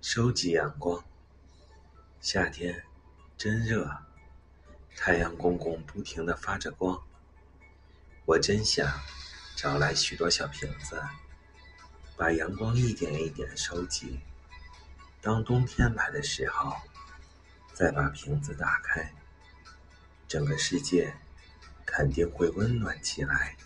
收集阳光。夏天真热，太阳公公不停的发着光。我真想找来许多小瓶子，把阳光一点一点收集。当冬天来的时候，再把瓶子打开，整个世界肯定会温暖起来。